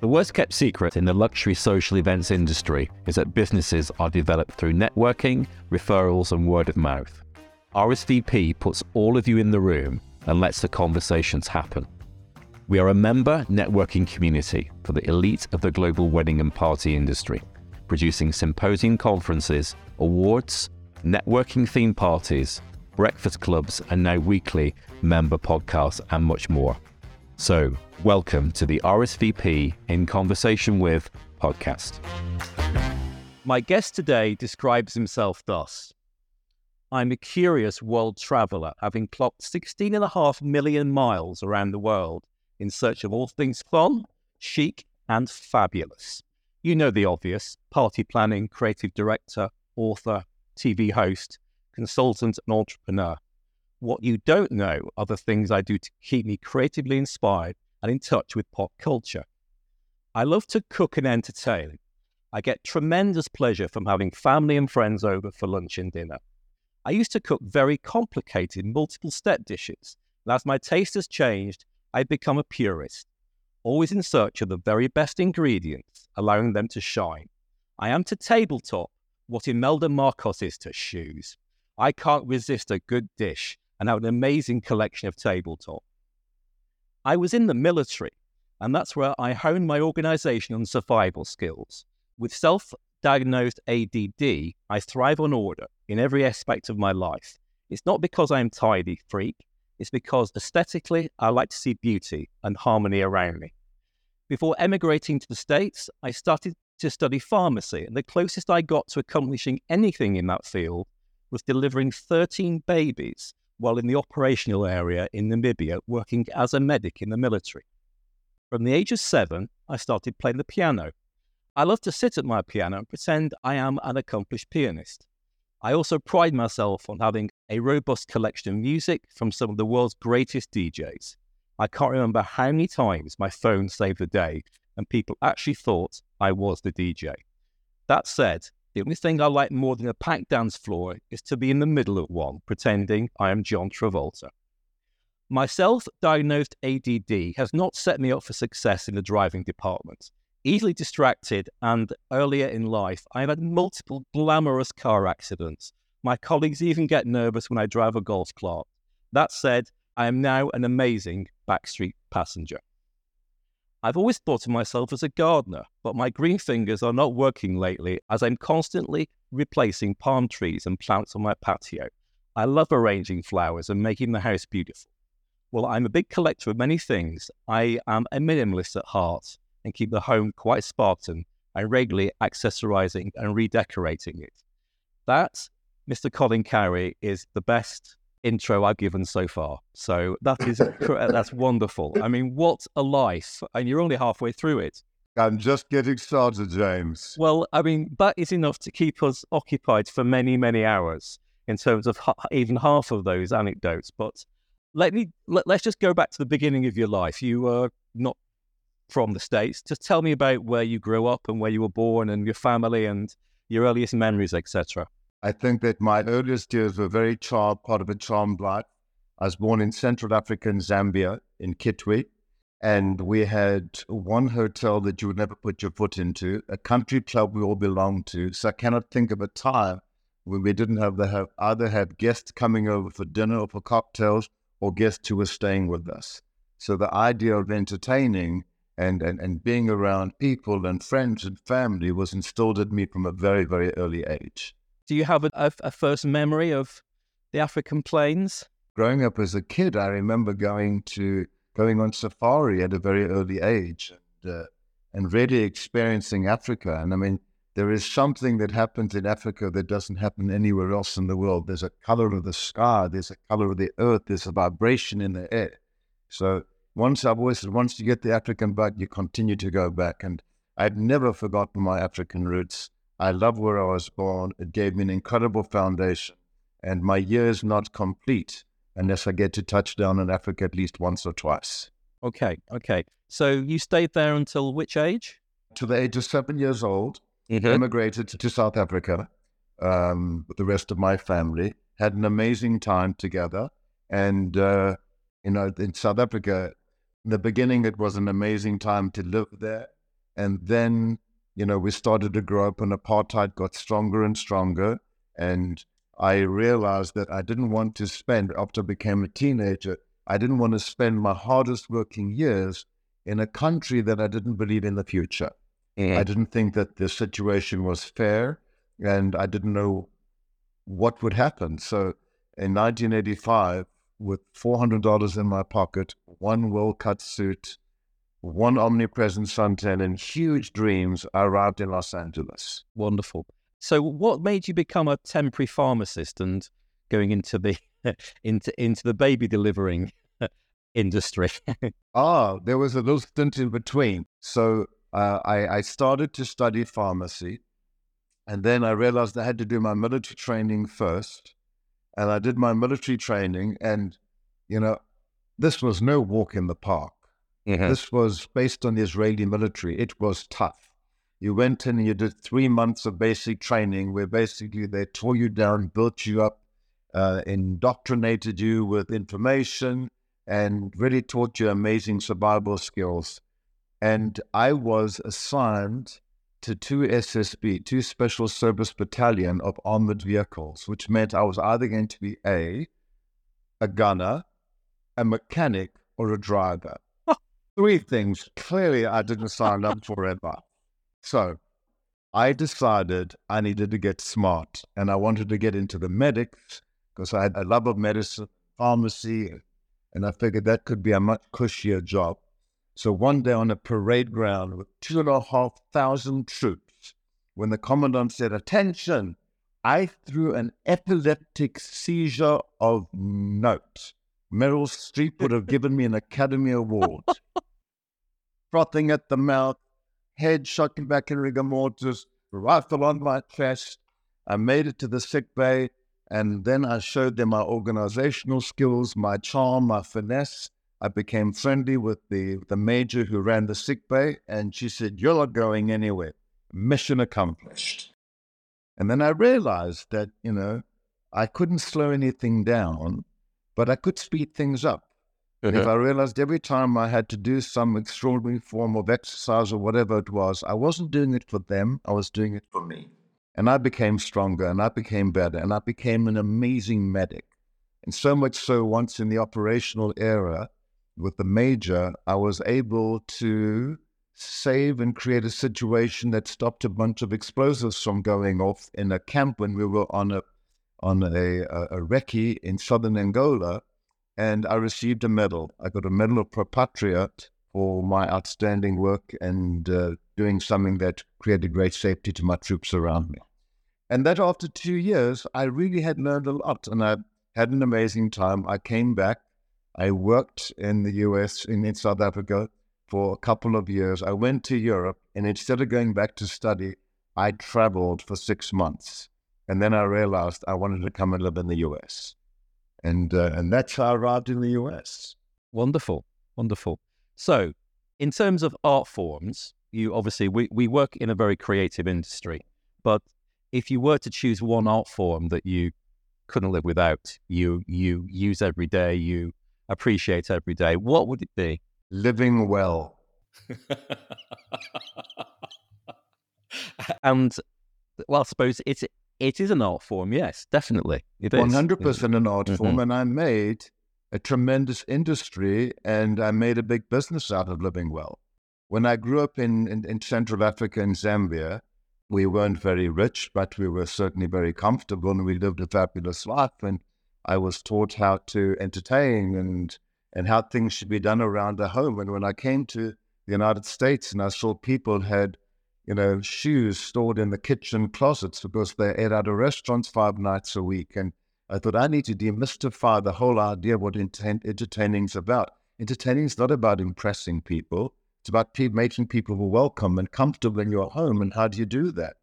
The worst kept secret in the luxury social events industry is that businesses are developed through networking, referrals, and word of mouth. RSVP puts all of you in the room and lets the conversations happen. We are a member networking community for the elite of the global wedding and party industry, producing symposium conferences, awards, networking theme parties, breakfast clubs, and now weekly member podcasts, and much more. So, welcome to the RSVP in Conversation with podcast. My guest today describes himself thus I'm a curious world traveler, having clocked 16.5 million miles around the world in search of all things fun, chic, and fabulous. You know the obvious party planning, creative director, author, TV host, consultant, and entrepreneur. What you don't know are the things I do to keep me creatively inspired and in touch with pop culture. I love to cook and entertain. I get tremendous pleasure from having family and friends over for lunch and dinner. I used to cook very complicated multiple step dishes, and as my taste has changed, I've become a purist, always in search of the very best ingredients, allowing them to shine. I am to tabletop what Imelda Marcos is to shoes. I can't resist a good dish, and have an amazing collection of tabletop. I was in the military, and that's where I honed my organization and survival skills. With self diagnosed ADD, I thrive on order in every aspect of my life. It's not because I'm tidy freak, it's because aesthetically I like to see beauty and harmony around me. Before emigrating to the States, I started to study pharmacy, and the closest I got to accomplishing anything in that field was delivering 13 babies while in the operational area in Namibia working as a medic in the military. From the age of seven, I started playing the piano. I love to sit at my piano and pretend I am an accomplished pianist. I also pride myself on having a robust collection of music from some of the world's greatest DJs. I can't remember how many times my phone saved the day and people actually thought I was the DJ. That said, the only thing I like more than a packed dance floor is to be in the middle of one, pretending I am John Travolta. My self diagnosed ADD has not set me up for success in the driving department. Easily distracted and earlier in life, I have had multiple glamorous car accidents. My colleagues even get nervous when I drive a golf cart. That said, I am now an amazing backstreet passenger. I've always thought of myself as a gardener, but my green fingers are not working lately as I'm constantly replacing palm trees and plants on my patio. I love arranging flowers and making the house beautiful. Well, I'm a big collector of many things, I am a minimalist at heart and keep the home quite Spartan and regularly accessorizing and redecorating it. That, Mr. Colin Cowie, is the best intro I've given so far. So that is that's wonderful. I mean, what a life! And you're only halfway through it. I'm just getting started, James. Well, I mean, that is enough to keep us occupied for many, many hours in terms of ha- even half of those anecdotes. But let me let, let's just go back to the beginning of your life. You were not from the states. Just tell me about where you grew up and where you were born and your family and your earliest memories, etc. I think that my earliest years were very charmed, part of a charmed life. I was born in Central Africa in Zambia, in Kitwe, and we had one hotel that you would never put your foot into, a country club we all belonged to. So I cannot think of a time when we didn't have, the, have either have guests coming over for dinner or for cocktails or guests who were staying with us. So the idea of entertaining and, and, and being around people and friends and family was instilled in me from a very, very early age. Do you have a, a, first memory of the African plains? Growing up as a kid, I remember going to going on safari at a very early age and, uh, and really experiencing Africa. And I mean, there is something that happens in Africa that doesn't happen anywhere else in the world. There's a color of the sky, there's a color of the earth, there's a vibration in the air. So once I've always said, once you get the African bug, you continue to go back. And I've never forgotten my African roots. I love where I was born. It gave me an incredible foundation. And my year is not complete unless I get to touch down in Africa at least once or twice. Okay, okay. So you stayed there until which age? To the age of seven years old, mm-hmm. immigrated to South Africa um, with the rest of my family, had an amazing time together. And, uh, you know, in South Africa, in the beginning, it was an amazing time to live there And then, you know, we started to grow up and apartheid got stronger and stronger. And I realized that I didn't want to spend, after I became a teenager, I didn't want to spend my hardest working years in a country that I didn't believe in the future. Mm-hmm. I didn't think that the situation was fair and I didn't know what would happen. So in 1985, with $400 in my pocket, one well cut suit, one omnipresent suntan, and huge dreams, arrived in Los Angeles. Wonderful. So, what made you become a temporary pharmacist and going into the into into the baby delivering industry? ah, there was a little stint in between. So, uh, I, I started to study pharmacy, and then I realized I had to do my military training first and I did my military training. And, you know, this was no walk in the park. Mm-hmm. This was based on the Israeli military. It was tough. You went in and you did three months of basic training where basically they tore you down, built you up, uh, indoctrinated you with information, and really taught you amazing survival skills. And I was assigned to two SSB, two Special Service Battalion of armored vehicles, which meant I was either going to be A, a gunner, a mechanic, or a driver. Three things clearly I didn't sign up for ever. So I decided I needed to get smart and I wanted to get into the medics because I had a love of medicine, pharmacy, and I figured that could be a much cushier job. So one day on a parade ground with two and a half thousand troops, when the commandant said, Attention, I threw an epileptic seizure of note. Meryl Streep would have given me an Academy Award. Frothing at the mouth, head shocking back in rigor mortis, rifle on my chest. I made it to the sick bay, and then I showed them my organizational skills, my charm, my finesse, I became friendly with the, the major who ran the sick bay, and she said, You're not going anywhere. Mission accomplished. And then I realized that, you know, I couldn't slow anything down, but I could speed things up. Uh-huh. If I realized every time I had to do some extraordinary form of exercise or whatever it was, I wasn't doing it for them, I was doing it for me. And I became stronger and I became better and I became an amazing medic. And so much so, once in the operational era, with the major, I was able to save and create a situation that stopped a bunch of explosives from going off in a camp when we were on a on a, a, a recce in southern Angola, and I received a medal. I got a medal of pro patria for my outstanding work and uh, doing something that created great safety to my troops around me. And that after two years, I really had learned a lot, and I had an amazing time. I came back I worked in the US, in, in South Africa for a couple of years. I went to Europe, and instead of going back to study, I traveled for six months. And then I realized I wanted to come and live in the US. And, uh, and that's how I arrived in the US. Wonderful. Wonderful. So, in terms of art forms, you obviously, we, we work in a very creative industry. But if you were to choose one art form that you couldn't live without, you you use every day, you appreciate every day, what would it be? Living well. and well, I suppose it's it is an art form. Yes, definitely, it is. One hundred percent an art mm-hmm. form, and I made a tremendous industry, and I made a big business out of living well. When I grew up in, in, in Central Africa and Zambia, we weren't very rich, but we were certainly very comfortable, and we lived a fabulous life. And I was taught how to entertain and and how things should be done around the home. And when I came to the United States and I saw people had, you know, shoes stored in the kitchen closets because they ate out of restaurants five nights a week. And I thought I need to demystify the whole idea of what entertaining is about. Entertaining is not about impressing people. It's about making people welcome and comfortable in your home. And how do you do that?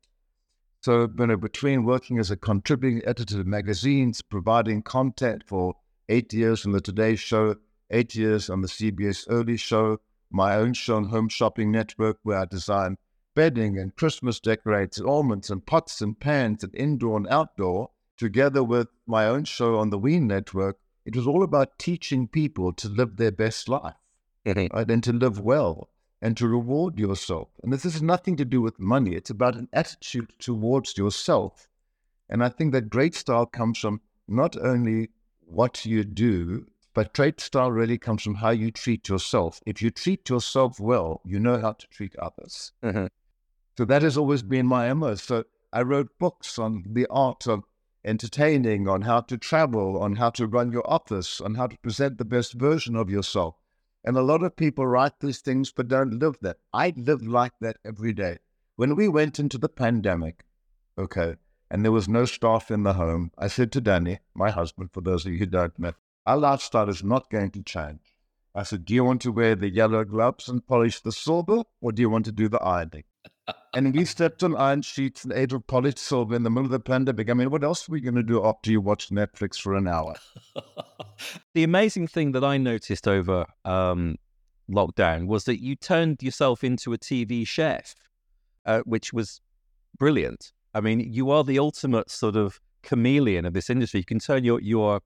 So, you know, between working as a contributing editor to magazines, providing content for eight years on the Today Show, eight years on the CBS Early Show, my own show on Home Shopping Network, where I design bedding and Christmas decorations, ornaments and pots and pans and indoor and outdoor, together with my own show on the WE Network, it was all about teaching people to live their best life right, and to live well. and to reward yourself. And this has nothing to do with money, it's about an attitude towards yourself. And I think that great style comes from not only what you do, but great style really comes from how you treat yourself. If you treat yourself well, you know how to treat others. Mm-hmm. So that has always been my MO. So I wrote books on the art of entertaining, on how to travel, on how to run your office, on how to present the best version of yourself. And a lot of people write these things but don't live that. I live like that every day. When we went into the pandemic, okay, and there was no staff in the home, I said to Danny, my husband, for those of you who don't know, our lifestyle is not going to change. I said, Do you want to wear the yellow gloves and polish the silver, or do you want to do the ironing? And we stepped on iron sheets and ate polished silver in the middle of the pandemic. I mean, what else are we going to do after you watch Netflix for an hour? the amazing thing that I noticed over um, lockdown was that you turned yourself into a TV chef, uh, which was brilliant. I mean, you are the ultimate sort of chameleon of this industry. You can turn your your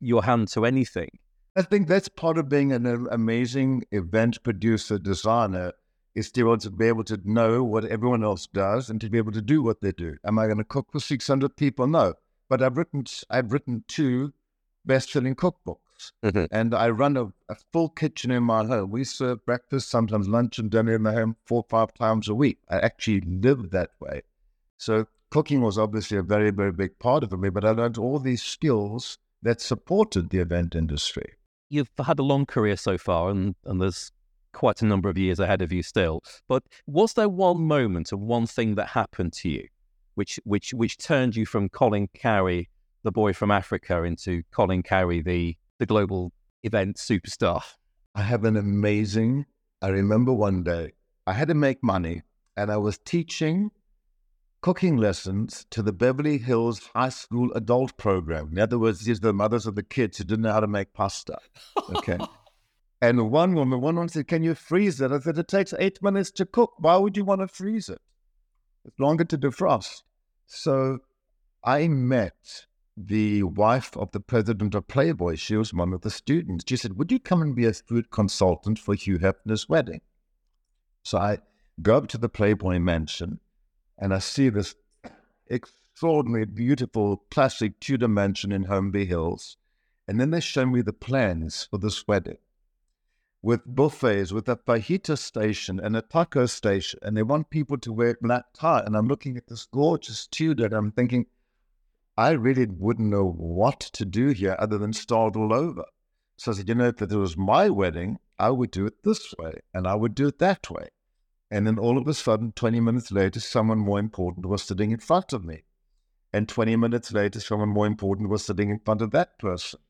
your hand to anything. I think that's part of being an amazing event producer designer is to be able to be able to know what everyone else does and to be able to do what they do. Am I going to cook for 600 people? No. But I've written, I've written two best-selling cookbooks. Mm-hmm. And I run a, a, full kitchen in my home. We serve breakfast, sometimes lunch and dinner in the home four or five times a week. I actually live that way. So cooking was obviously a very, very big part of me, but I learned all these skills that supported the event industry. You've had a long career so far, and, and there's quite a number of years ahead of you still. But was there one moment or one thing that happened to you which which which turned you from Colin Cowie, the boy from Africa, into Colin Cowie, the the global event superstar? I have an amazing I remember one day I had to make money and I was teaching cooking lessons to the Beverly Hills High School adult program. In other words, these are the mothers of the kids who didn't know how to make pasta. Okay. And one woman, one woman said, Can you freeze it? I said, It takes eight minutes to cook. Why would you want to freeze it? It's longer to defrost. So I met the wife of the president of Playboy. She was one of the students. She said, Would you come and be a food consultant for Hugh Hefner's wedding? So I go up to the Playboy mansion and I see this extraordinary, beautiful, classic Tudor mansion in Holmby Hills. And then they show me the plans for this wedding with buffets, with a fajita station and a taco station, and they want people to wear black tie. And I'm looking at this gorgeous Tudor, and I'm thinking, I really wouldn't know what to do here other than start all over. So I said, you know, if it was my wedding, I would do it this way, and I would do it that way. And then all of a sudden, 20 minutes later, someone more important was sitting in front of me. And 20 minutes later, someone more important was sitting in front of that person.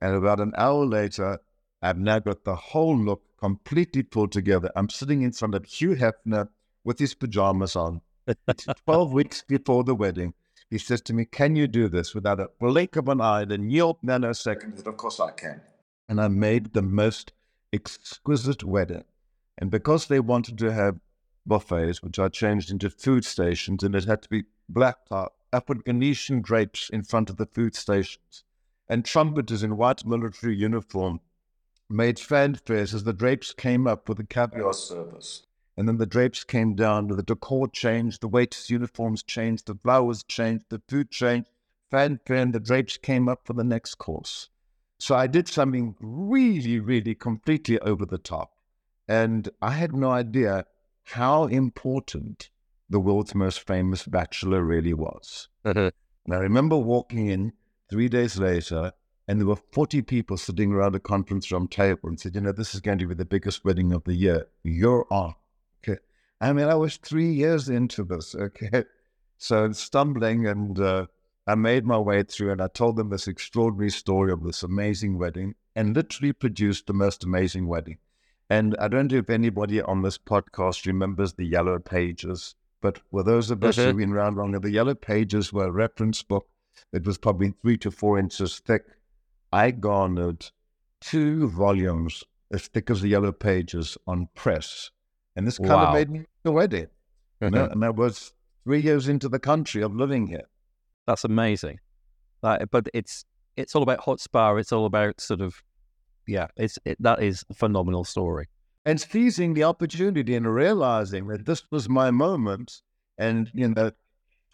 And about an hour later, I've now got the whole look completely pulled together. I'm sitting in front of Hugh Hefner with his pajamas on. It's 12 weeks before the wedding. He says to me, Can you do this without a blink of an eye in yield nanoseconds? Of course I can. And I made the most exquisite wedding. And because they wanted to have buffets, which I changed into food stations, and it had to be black top, I put Venetian drapes in front of the food stations and trumpeters in white military uniform made fanfares as the drapes came up with the caviar service. And then the drapes came down, the decor changed, the waiters' uniforms changed, the flowers changed, the food changed, fanfare, and the drapes came up for the next course. So I did something really, really completely over the top. And I had no idea how important the world's most famous bachelor really was. Uh-huh. And I remember walking in three days later and there were 40 people sitting around a conference room table and said, you know, this is going to be the biggest wedding of the year. You're on. Okay. I mean, I was three years into this. Okay. So stumbling and uh, I made my way through and I told them this extraordinary story of this amazing wedding and literally produced the most amazing wedding. And I don't know if anybody on this podcast remembers the yellow pages, but for those of us mm-hmm. who've been around longer, the yellow pages were a reference book It was probably three to four inches thick I garnered two volumes as thick as the yellow pages on press. And this kind wow. of made me the wedding. Mm-hmm. And I was three years into the country of living here. That's amazing. Like, but it's it's all about hot spa. It's all about sort of, yeah, it's it, that is a phenomenal story. and seizing the opportunity and realizing that this was my moment and, you know,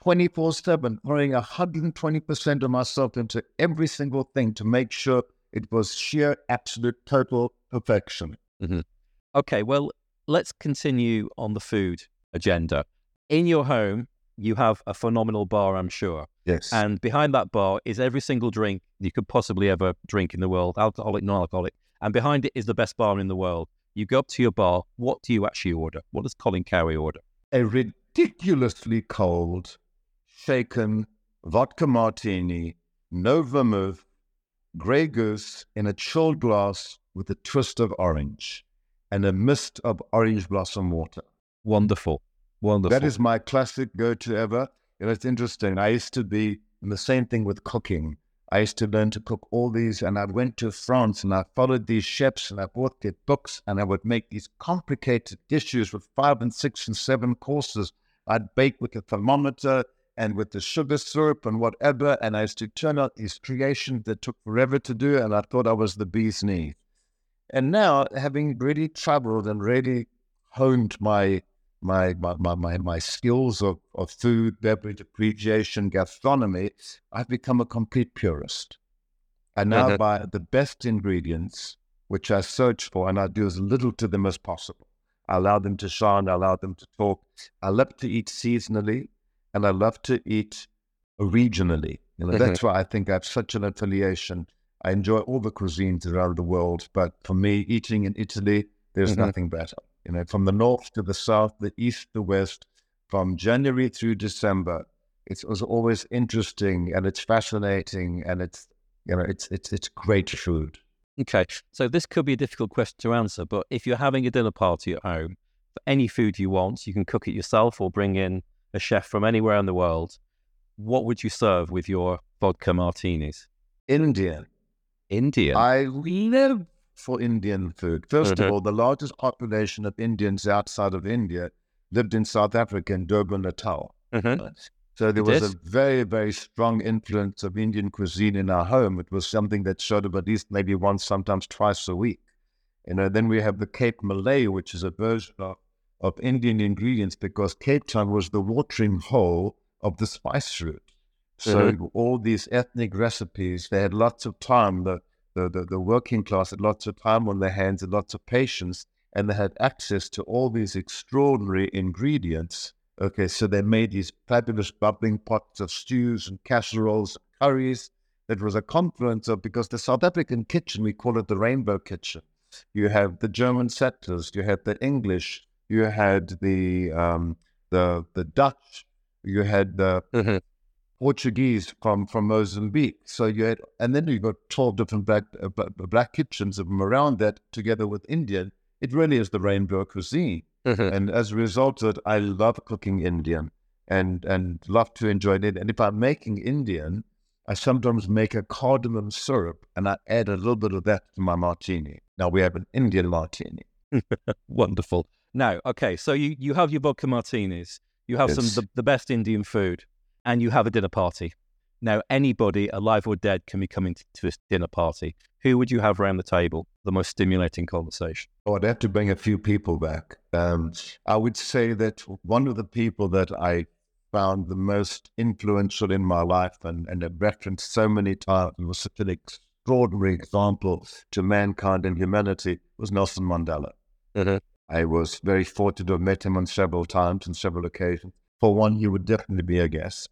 24 7, throwing 120% of myself into every single thing to make sure it was sheer, absolute, total perfection. Mm-hmm. Okay, well, let's continue on the food agenda. In your home, you have a phenomenal bar, I'm sure. Yes. And behind that bar is every single drink you could possibly ever drink in the world, alcoholic, non alcoholic. And behind it is the best bar in the world. You go up to your bar. What do you actually order? What does Colin Cowie order? A ridiculously cold, shaken vodka martini, no vermouth, Grey Goose in a chilled glass with a twist of orange and a mist of orange blossom water. Wonderful. Wonderful. That is my classic go to ever. And it's interesting. I used to be the same thing with cooking. I used to learn to cook all these, and I went to France and I followed these chefs and I bought their books and I would make these complicated dishes with five and six and seven courses. I'd bake with a thermometer and with the sugar syrup and whatever. And I used to turn out these creations that took forever to do. And I thought I was the bee's knee. And now, having really traveled and really honed my my my my, my skills of, of food, beverage appreciation, gastronomy, I've become a complete purist. And now buy the best ingredients, which I search for, and I do as little to them as possible. I allow them to shine, I allow them to talk. I love to eat seasonally, and I love to eat regionally. You know, mm-hmm. that's why I think I have such an affiliation. I enjoy all the cuisines around the world, but for me, eating in Italy, there's mm-hmm. nothing better you know, from the north to the south, the east to the west, from January through December. It was always interesting and it's fascinating and it's you know it's it's it's great food. Okay, so this could be a difficult question to answer, but if you're having a dinner party at home, for any food you want, you can cook it yourself or bring in a chef from anywhere in the world. What would you serve with your vodka martinis? Indian. Indian. I live for Indian food. 1st mm-hmm. of all, the largest population of Indians outside of India lived in South Africa in Durban, Natal. Mm-hmm. So there was a very, very strong influence of Indian cuisine in our home. It was something that showed up at least maybe once, sometimes twice a week. You know, then we have the Cape Malay, which is a version of, of Indian ingredients because Cape Town was the watering hole of the spice route. So mm-hmm. all these ethnic recipes, they had lots of time. The the, the, the working class had lots of time on their hands and lots of patience, and they had access to all these extraordinary ingredients. Okay, so they made these fabulous bubbling pots of stews and casseroles, and curries. That was a confluence of because the South African kitchen, we call it the rainbow kitchen. You have the German settlers, you had the English, you had the um, the the Dutch, you had the mm-hmm. Portuguese from, from Mozambique. So you had, and then you got 12 different black, uh, black kitchens of them around that together with Indian. It really is the rainbow cuisine. Mm-hmm. And as a result of it, I love cooking Indian and, and love to enjoy it. And if I'm making Indian, I sometimes make a cardamom syrup and I add a little bit of that to my martini. Now we have an Indian martini. Wonderful. Now, okay, so you, you have your vodka martinis. You have yes. some the, the best Indian food and you have a dinner party. Now, anybody, alive or dead, can be coming to this dinner party. Who would you have around the table? The most stimulating conversation. Oh, I'd have to bring a few people back. Um, I would say that one of the people that I found the most influential in my life and, and have referenced so many times and was such an extraordinary example to mankind and humanity was Nelson Mandela. Mm-hmm. I was very fortunate to have met him on several times and several occasions for one, he would definitely be a guest.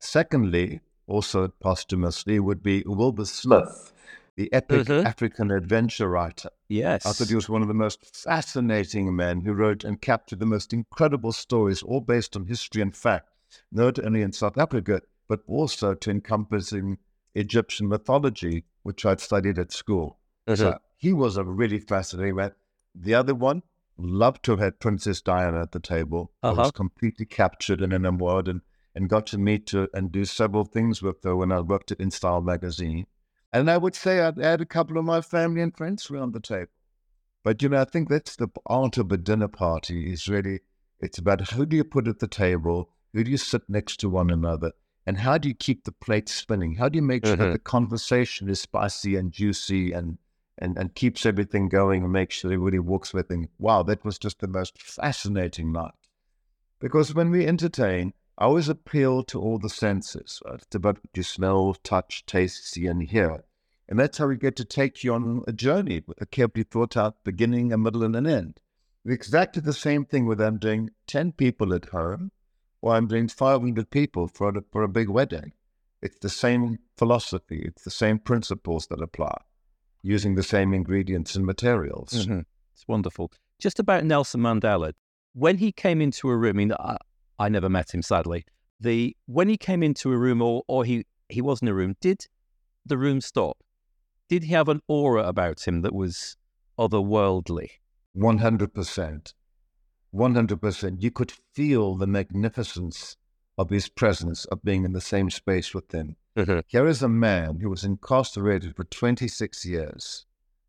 Secondly, also posthumously, would be Wilbur Smith, the epic mm-hmm. African adventure writer. Yes. I thought he was one of the most fascinating men who wrote and captured the most incredible stories, all based on history and fact, not only in South Africa, but also to encompassing Egyptian mythology, which I'd studied at school. Mm-hmm. So he was a really fascinating man. The other one, loved to have had Princess Diana at the table. Uh-huh. I was completely captured and enamored and, and got to meet her and do several things with her when I worked at InStyle magazine. And I would say I'd add a couple of my family and friends around the table. But, you know, I think that's the art of a dinner party is really, it's about who do you put at the table? Who do you sit next to one another? And how do you keep the plate spinning? How do you make sure mm-hmm. that the conversation is spicy and juicy and and, and keeps everything going and makes sure everybody walks with him. Wow, that was just the most fascinating night. Because when we entertain, I always appeal to all the senses. It's about you smell, touch, taste, see, and hear. And that's how we get to take you on a journey with a carefully thought out beginning, a middle, and an end. Exactly the same thing with I'm doing 10 people at home or I'm doing 500 people for a, for a big wedding. It's the same philosophy, it's the same principles that apply, using the same ingredients and materials. Mm-hmm. It's wonderful. Just about Nelson Mandela, when he came into a room, I mean, I, I never met him sadly. The when he came into a room or or he he was in a room, did the room stop? Did he have an aura about him that was otherworldly? 100%. 100%. You could feel the magnificence of his presence, of being in the same space with them. Mm-hmm. Here is a man who was incarcerated for 26 years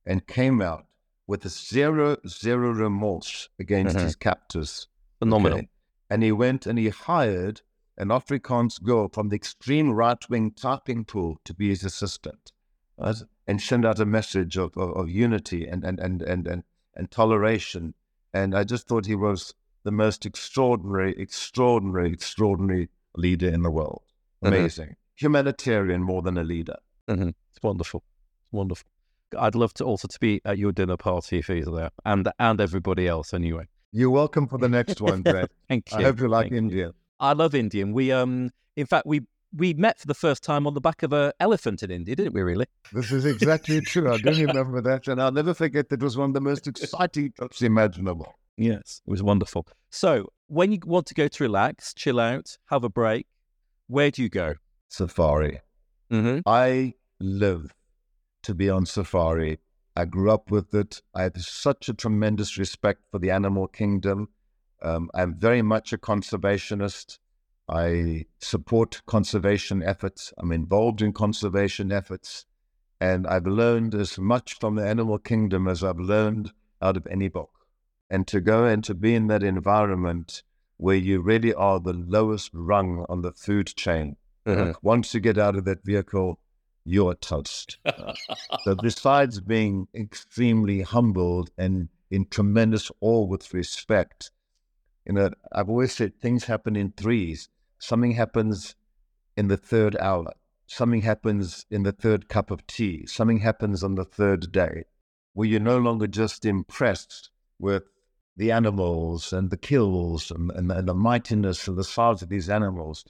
and came out with zero, zero remorse against Mhm. his captors. Phenomenal. Okay. And he went and he hired an Afrikaans girl from the extreme right wing typing pool to be his assistant right? and send out a message of, of, of unity and, and, and, and, and, and toleration. And I just thought he was the most extraordinary, extraordinary, extraordinary leader in the world. Mhm. Amazing. Humanitarian more than a leader. Mhm. It's wonderful. It's wonderful. I'd love to also to be at your dinner party if he's there, and and everybody else anyway. You're welcome for the next one, Brett. Thank you. I hope you like Thank you. I love Indian. We um, in fact, we we met for the first time on the back of an elephant in India, didn't we? Really? This is exactly true. I do remember that. And I'll never forget that it was one of the most exciting trips imaginable. Yes, it was wonderful. So, when you want to go to relax, chill out, have a break, where do you go? Safari. Mm-hmm. I live to be on safari. I grew up with it. I have such a tremendous respect for the animal kingdom. Um, I'm very much a conservationist. I support conservation efforts. I'm involved in conservation efforts. And I've learned as much from the animal kingdom as I've learned out of any book. And to go and to be in that environment where you really are the lowest rung on the food chain, Uh-huh. like, once you get out of that vehicle, you're toast. so besides being extremely humbled and in tremendous awe with respect, you know, I've always said things happen in threes. Something happens in the third hour. Something happens in the third cup of tea. Something happens on the third day, where you're no longer just impressed with the animals and the kills and, and, and the mightiness and the size of these animals.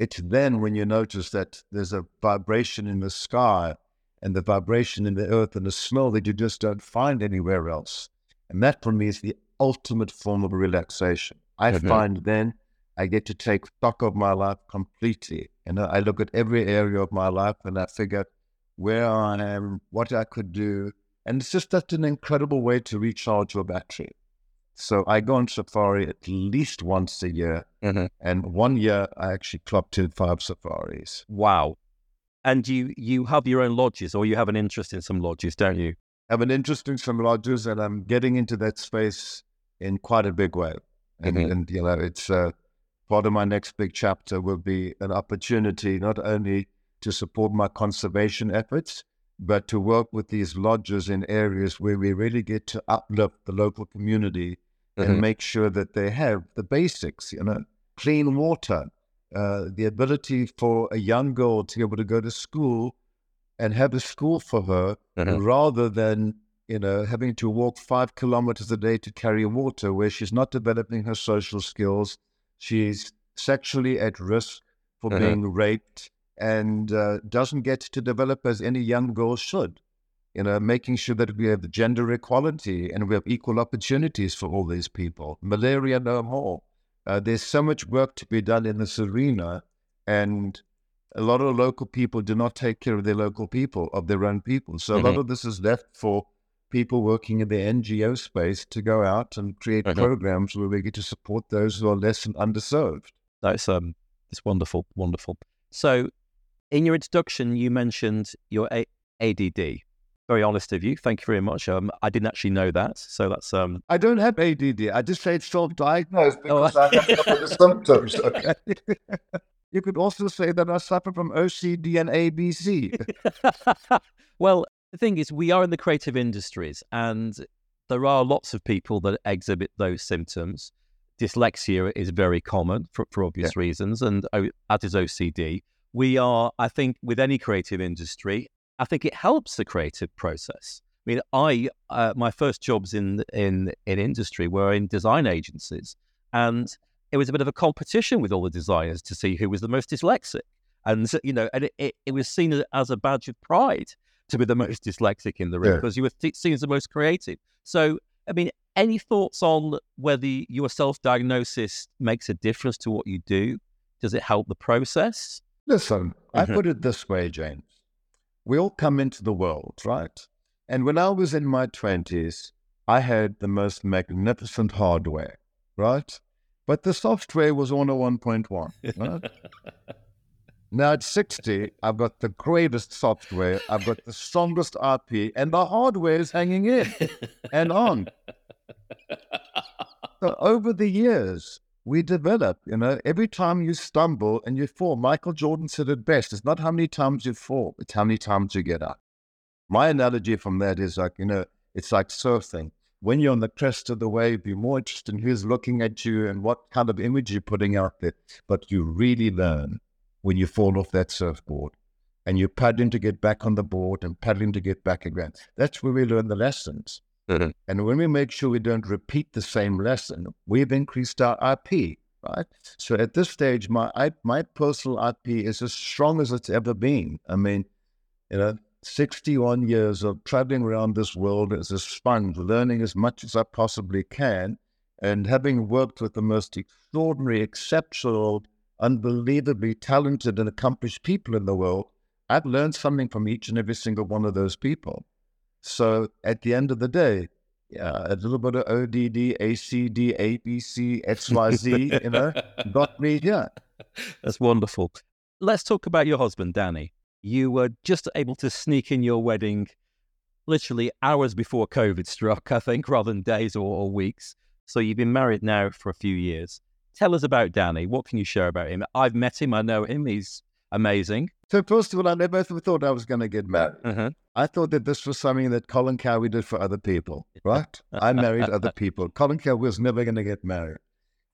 It's then when you notice that there's a vibration in the sky and the vibration in the earth and the smell that you just don't find anywhere else. And that for me is the ultimate form of relaxation. I Mhm. find then I get to take stock of my life completely. And I look at every area of my life and I figure where I am, what I could do. And it's just such an incredible way to recharge your battery. So I go on safari at least once a year. Mm-hmm. And one year I actually clocked in five safaris. Wow. And you you have your own lodges, or you have an interest in some lodges, don't you? I have an interest in some lodges, and I'm getting into that space in quite a big way. And, Mhm. and you know, it's uh, part of my next big chapter will be an opportunity not only to support my conservation efforts, but to work with these lodges in areas where we really get to uplift the local community Mhm. and make sure that they have the basics, you know, clean water, uh, the ability for a young girl to be able to go to school and have a school for her Mhm. rather than, you know, having to walk five kilometers a day to carry water where she's not developing her social skills. She's sexually at risk for Mhm. being raped and uh, doesn't get to develop as any young girl should you know, making sure that we have gender equality and we have equal opportunities for all these people. Malaria no more. Uh, there's so much work to be done in this arena, and a lot of local people do not take care of their local people, of their own people. So a lot of this is left for people working in the NGO space to go out and create Mhm. programs where we get to support those who are less and underserved. That's um, it's wonderful, wonderful. So, in your introduction, you mentioned your A- ADD. Very honest of you. Thank you very much. Um, I didn't actually know that, so that's um. I don't have ADD. I just say it's self-diagnosed Oh, because I have the symptoms. Okay. you could also say that I suffer from OCD and ABC. well, The thing is, we are in the creative industries, and there are lots of people that exhibit those symptoms. Dyslexia is very common for, for obvious yeah. reasons, and as is OCD. We are, I think, with any creative industry, I think it helps the creative process. I mean, I uh, my first jobs in in in industry were in design agencies, and it was a bit of a competition with all the designers to see who was the most dyslexic, and you know, and it, it, it was seen as a badge of pride to be the most dyslexic in the room yeah. because you were th- seen as the most creative. So, I mean, any thoughts on whether your self diagnosis makes a difference to what you do? Does it help the process? Listen, I mm-hmm. put it this way, James. We all come into the world, right? And when I was in my 20s, I had the most magnificent hardware, right? But the software was on a 1.1. Right? now at 60, I've got the greatest software, I've got the strongest IP, and the hardware is hanging in and on. So over the years, we develop, you know, every time you stumble and you fall, Michael Jordan said it best. It's not how many times you fall, it's how many times you get up. My analogy from that is like, you know, it's like surfing. When you're on the crest of the wave, you're more interested in who's looking at you and what kind of image you're putting out there. But you really learn when you fall off that surfboard and you're paddling to get back on the board and paddling to get back again. That's where we learn the lessons. Mm-hmm. And when we make sure we don't repeat the same lesson, we've increased our IP, right? So at this stage, my I, my personal IP is as strong as it's ever been. I mean, you know, 61 years of traveling around this world as a sponge, learning as much as I possibly can, and having worked with the most extraordinary, exceptional, unbelievably talented and accomplished people in the world, I've learned something from each and every single one of those people. So at the end of the day, yeah, a little bit of ODD, ACD, ABC, XYZ, you know, got me here. That's wonderful. Let's talk about your husband, Danny. You were just able to sneak in your wedding literally hours before COVID struck, I think, rather than days or, or weeks. So you've been married now for a few years. Tell us about Danny. What can you share about him? I've met him. I know him. He's amazing. So first of all, I never thought I was going to get married. Uh-huh. I thought that this was something that Colin Cowie did for other people, right? I married other people. Colin Cowie was never going to get married.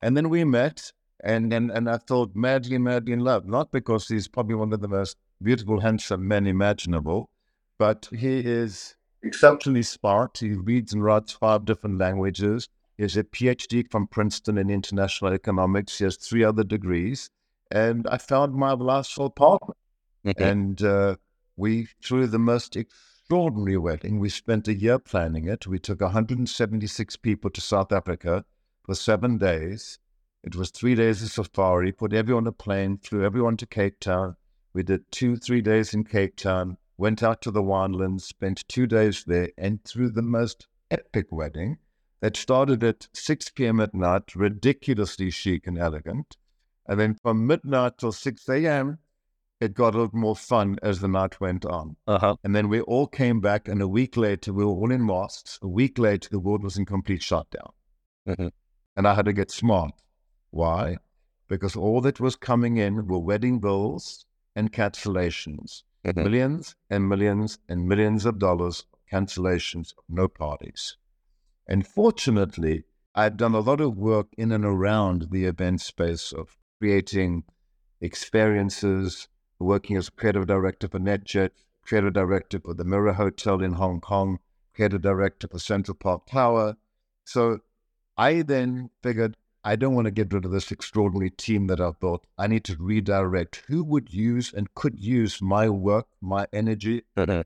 And then we met, and, and, and I thought madly, madly in love, not because he's probably one of the most beautiful, handsome men imaginable, but he is exceptionally smart. He reads and writes five different languages. He has a PhD from Princeton in international economics. He has three other degrees. And I found my last full partner. Mm-hmm. And uh, we threw the most extraordinary wedding. We spent a year planning it. We took 176 people to South Africa for seven days. It was three days of safari, put everyone on a plane, flew everyone to Cape Town. We did two, three days in Cape Town, went out to the winelands, spent two days there, and threw the most epic wedding that started at 6 p.m. at night, ridiculously chic and elegant. And then from midnight till 6 a.m., it got a little more fun as the night went on. Uh-huh. And then we all came back, and a week later, we were all in mosques. A week later, the world was in complete shutdown. Mm-hmm. And I had to get smart. Why? Because all that was coming in were wedding bills and cancellations. Mm-hmm. Millions and millions and millions of dollars of cancellations, no parties. And fortunately, I've done a lot of work in and around the event space of creating experiences, working as creative director for NetJet, creative director for the Mira Hotel in Hong Kong, creative director for Central Park Tower. So I then figured I don't want to get rid of this extraordinary team that I've built. I need to redirect who would use and could use my work, my energy, mm-hmm.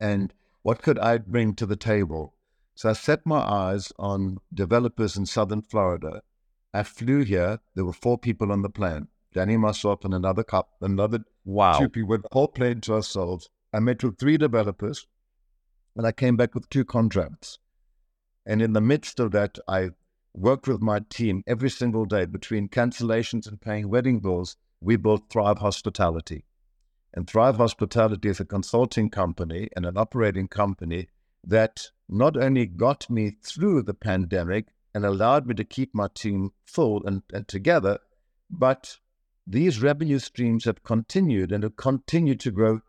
and what could I bring to the table. So I set my eyes on developers in Southern Florida. I flew here. There were four people on the plane. Danny, myself, and another couple, another wow. two people, whole plane to ourselves. I met with three developers, and I came back with two contracts. And in the midst of that, I worked with my team every single day between cancellations and paying wedding bills. We built Thrive Hospitality. And Thrive Hospitality is a consulting company and an operating company that not only got me through the pandemic and allowed me to keep my team full and, and together, but these revenue streams have continued and have continued to grow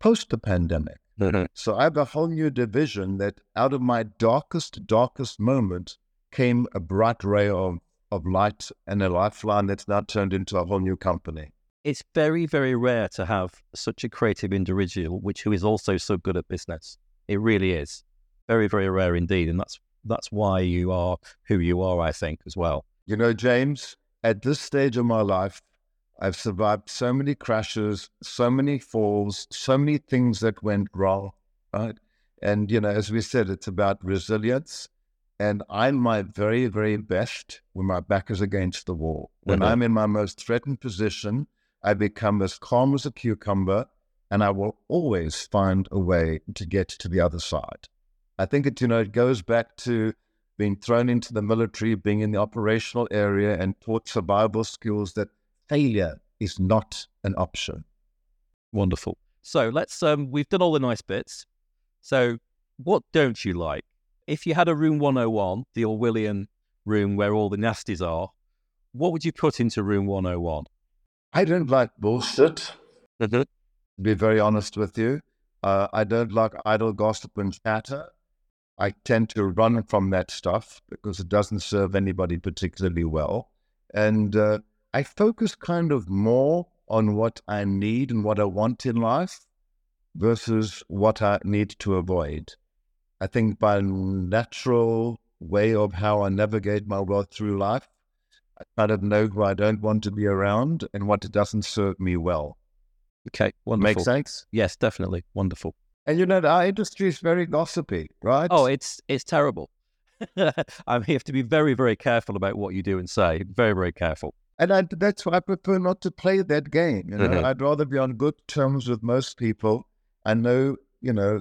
post the pandemic. Mhm. So I have a whole new division that out of my darkest, darkest moment came a bright ray of, of light and a lifeline that's now turned into a whole new company. It's very, very rare to have such a creative individual, which who is also so good at business. It really is very, very rare indeed, and that's that's why you are who you are, I think, as well. You know, James, at this stage of my life, I've survived so many crashes, so many falls, so many things that went wrong, right? And, you know, as we said, it's about resilience. And I'm my very, very best when my back is against the wall. When Mhm. I'm in my most threatened position, I become as calm as a cucumber and I will always find a way to get to the other side. I think it, you know, it goes back to being thrown into the military, being in the operational area, and taught survival skills that failure is not an option. Wonderful. So let's um we've done all the nice bits. So what don't you like? If you had a room 101, the Orwellian room where all the nasties are, what would you put into room 101? I don't like bullshit, Mhm. to be very honest with you. Uh, I don't like idle gossip and chatter. I tend to run from that stuff because it doesn't serve anybody particularly well. And uh, I focus kind of more on what I need and what I want in life versus what I need to avoid. I think by natural way of how I navigate my way through life, I kind of know who I don't want to be around and what doesn't serve me well. Okay, wonderful. Make sense? Yes, definitely. Wonderful. And you know, our industry is very gossipy, right? Oh, it's it's terrible. I mean, you have to be very, very careful about what you do and say. Very, very careful. and I, that's why I prefer not to play that game. You know, Mhm. I'd rather be on good terms with most people. I know, you know,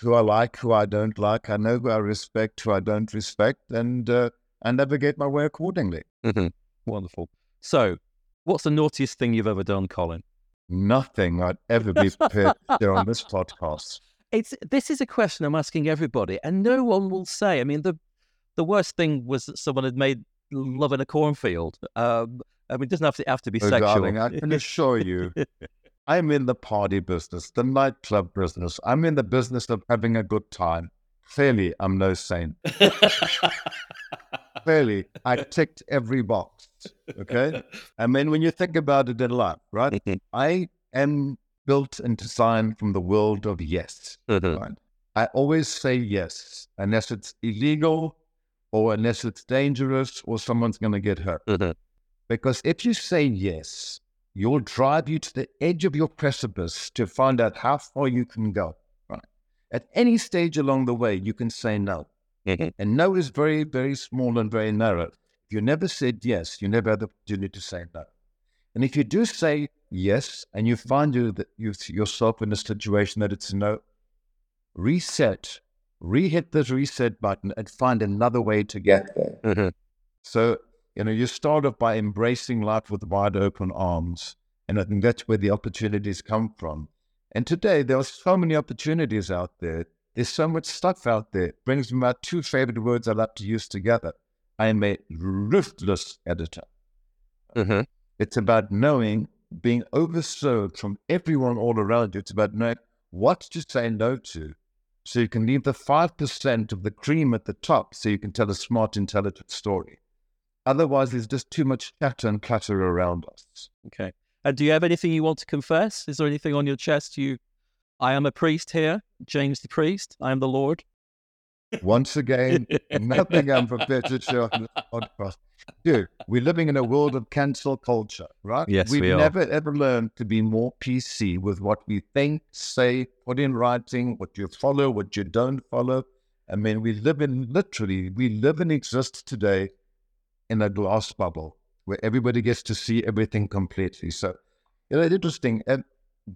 who I like, who I don't like. I know who I respect, who I don't respect, and uh, I navigate my way accordingly. Mhm. Wonderful. So, what's the naughtiest thing you've ever done, Colin? Nothing I'd ever be prepared to do on this podcast. It's this is a question I'm asking everybody, and no one will say. I mean, the the worst thing was that someone had made love in a cornfield. Um, I mean, it doesn't have to have to be Oh, sexual. darling, I can assure you, I'm in the party business, the nightclub business. I'm in the business of having a good time. Clearly, I'm no saint. Clearly, I ticked every box. Okay. I mean, when you think about it in lot, right? Mhm. I am built and designed from the world of yes. Mhm. Right? I always say yes, unless it's illegal or unless it's dangerous or someone's going to get hurt. Mhm. Because if you say yes, you'll drive you to the edge of your precipice to find out how far you can go. Right? At any stage along the way, you can say no. And no is very, very small and very narrow. If you never said yes, you never had the opportunity to say no. And if you do say yes and you find you that you, yourself in a situation that it's no, reset, re-hit the reset button and find another way to get there. Mhm. So, you know, you start off by embracing life with wide open arms. And I think that's where the opportunities come from. And today, there are so many opportunities out there. There's so much stuff out there. It brings me my two favorite words I love to use together. I am a ruthless editor. Mhm. It's about knowing, being overserved from everyone all around you. It's about knowing what to say no to. So you can leave the 5% of the cream at the top so you can tell a smart, intelligent story. Otherwise, there's just too much chatter and clatter around us. Okay. And do you have anything you want to confess? Is there anything on your chest? You, I am a priest here, James the priest. I am the Lord. Once again, nothing I'm prepared to share on this podcast. Dude, we're living in a world of cancel culture, right? Yes, We've we never ever learned to be more PC with what we think, say, put in writing, what you follow, what you don't follow. I mean, we live in literally, we live and exist today in a glass bubble where everybody gets to see everything completely. So, you know, it's interesting. And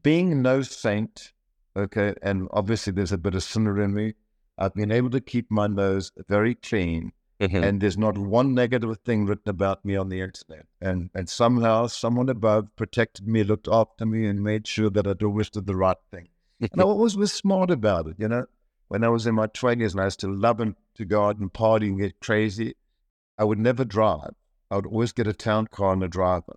being no saint, okay, and obviously there's a bit of sinner in me. I've been able to keep my nose very clean, Mhm. and there's not one negative thing written about me on the internet. And and somehow someone above protected me, looked after me, and made sure that I'd always did the right thing. And I always was smart about it, you know. When I was in my twenties and I used to love and to go out and party and get crazy, I would never drive. I would always get a town car and a driver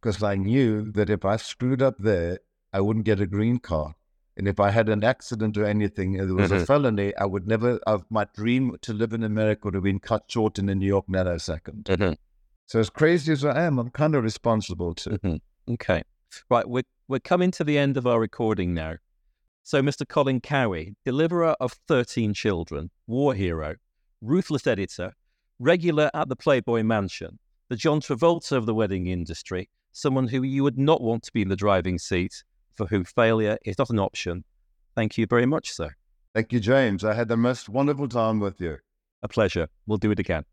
because I knew that if I screwed up there, I wouldn't get a green card. And if I had an accident or anything, it was Mhm. a felony, I would never, of my dream to live in America would have been cut short in a New York nanosecond. Mhm. So as crazy as I am, I'm kind of responsible too. Mhm. Okay. Right. We're, we're coming to the end of our recording now. So, Mr. Colin Cowie, deliverer of 13 children, war hero, ruthless editor, regular at the Playboy Mansion, the John Travolta of the wedding industry, someone who you would not want to be in the driving seat, for whom failure is not an option. Thank you very much, sir. Thank you, James. I had the most wonderful time with you. A pleasure. We'll do it again.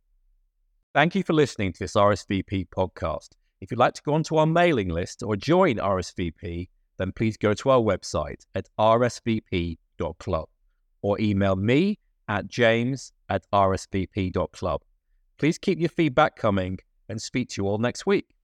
Thank you for listening to this RSVP podcast. If you'd like to go onto our mailing list or join RSVP, then please go to our website at rsvp.club or email me at james at rsvp.club. Please keep your feedback coming and speak to you all next week.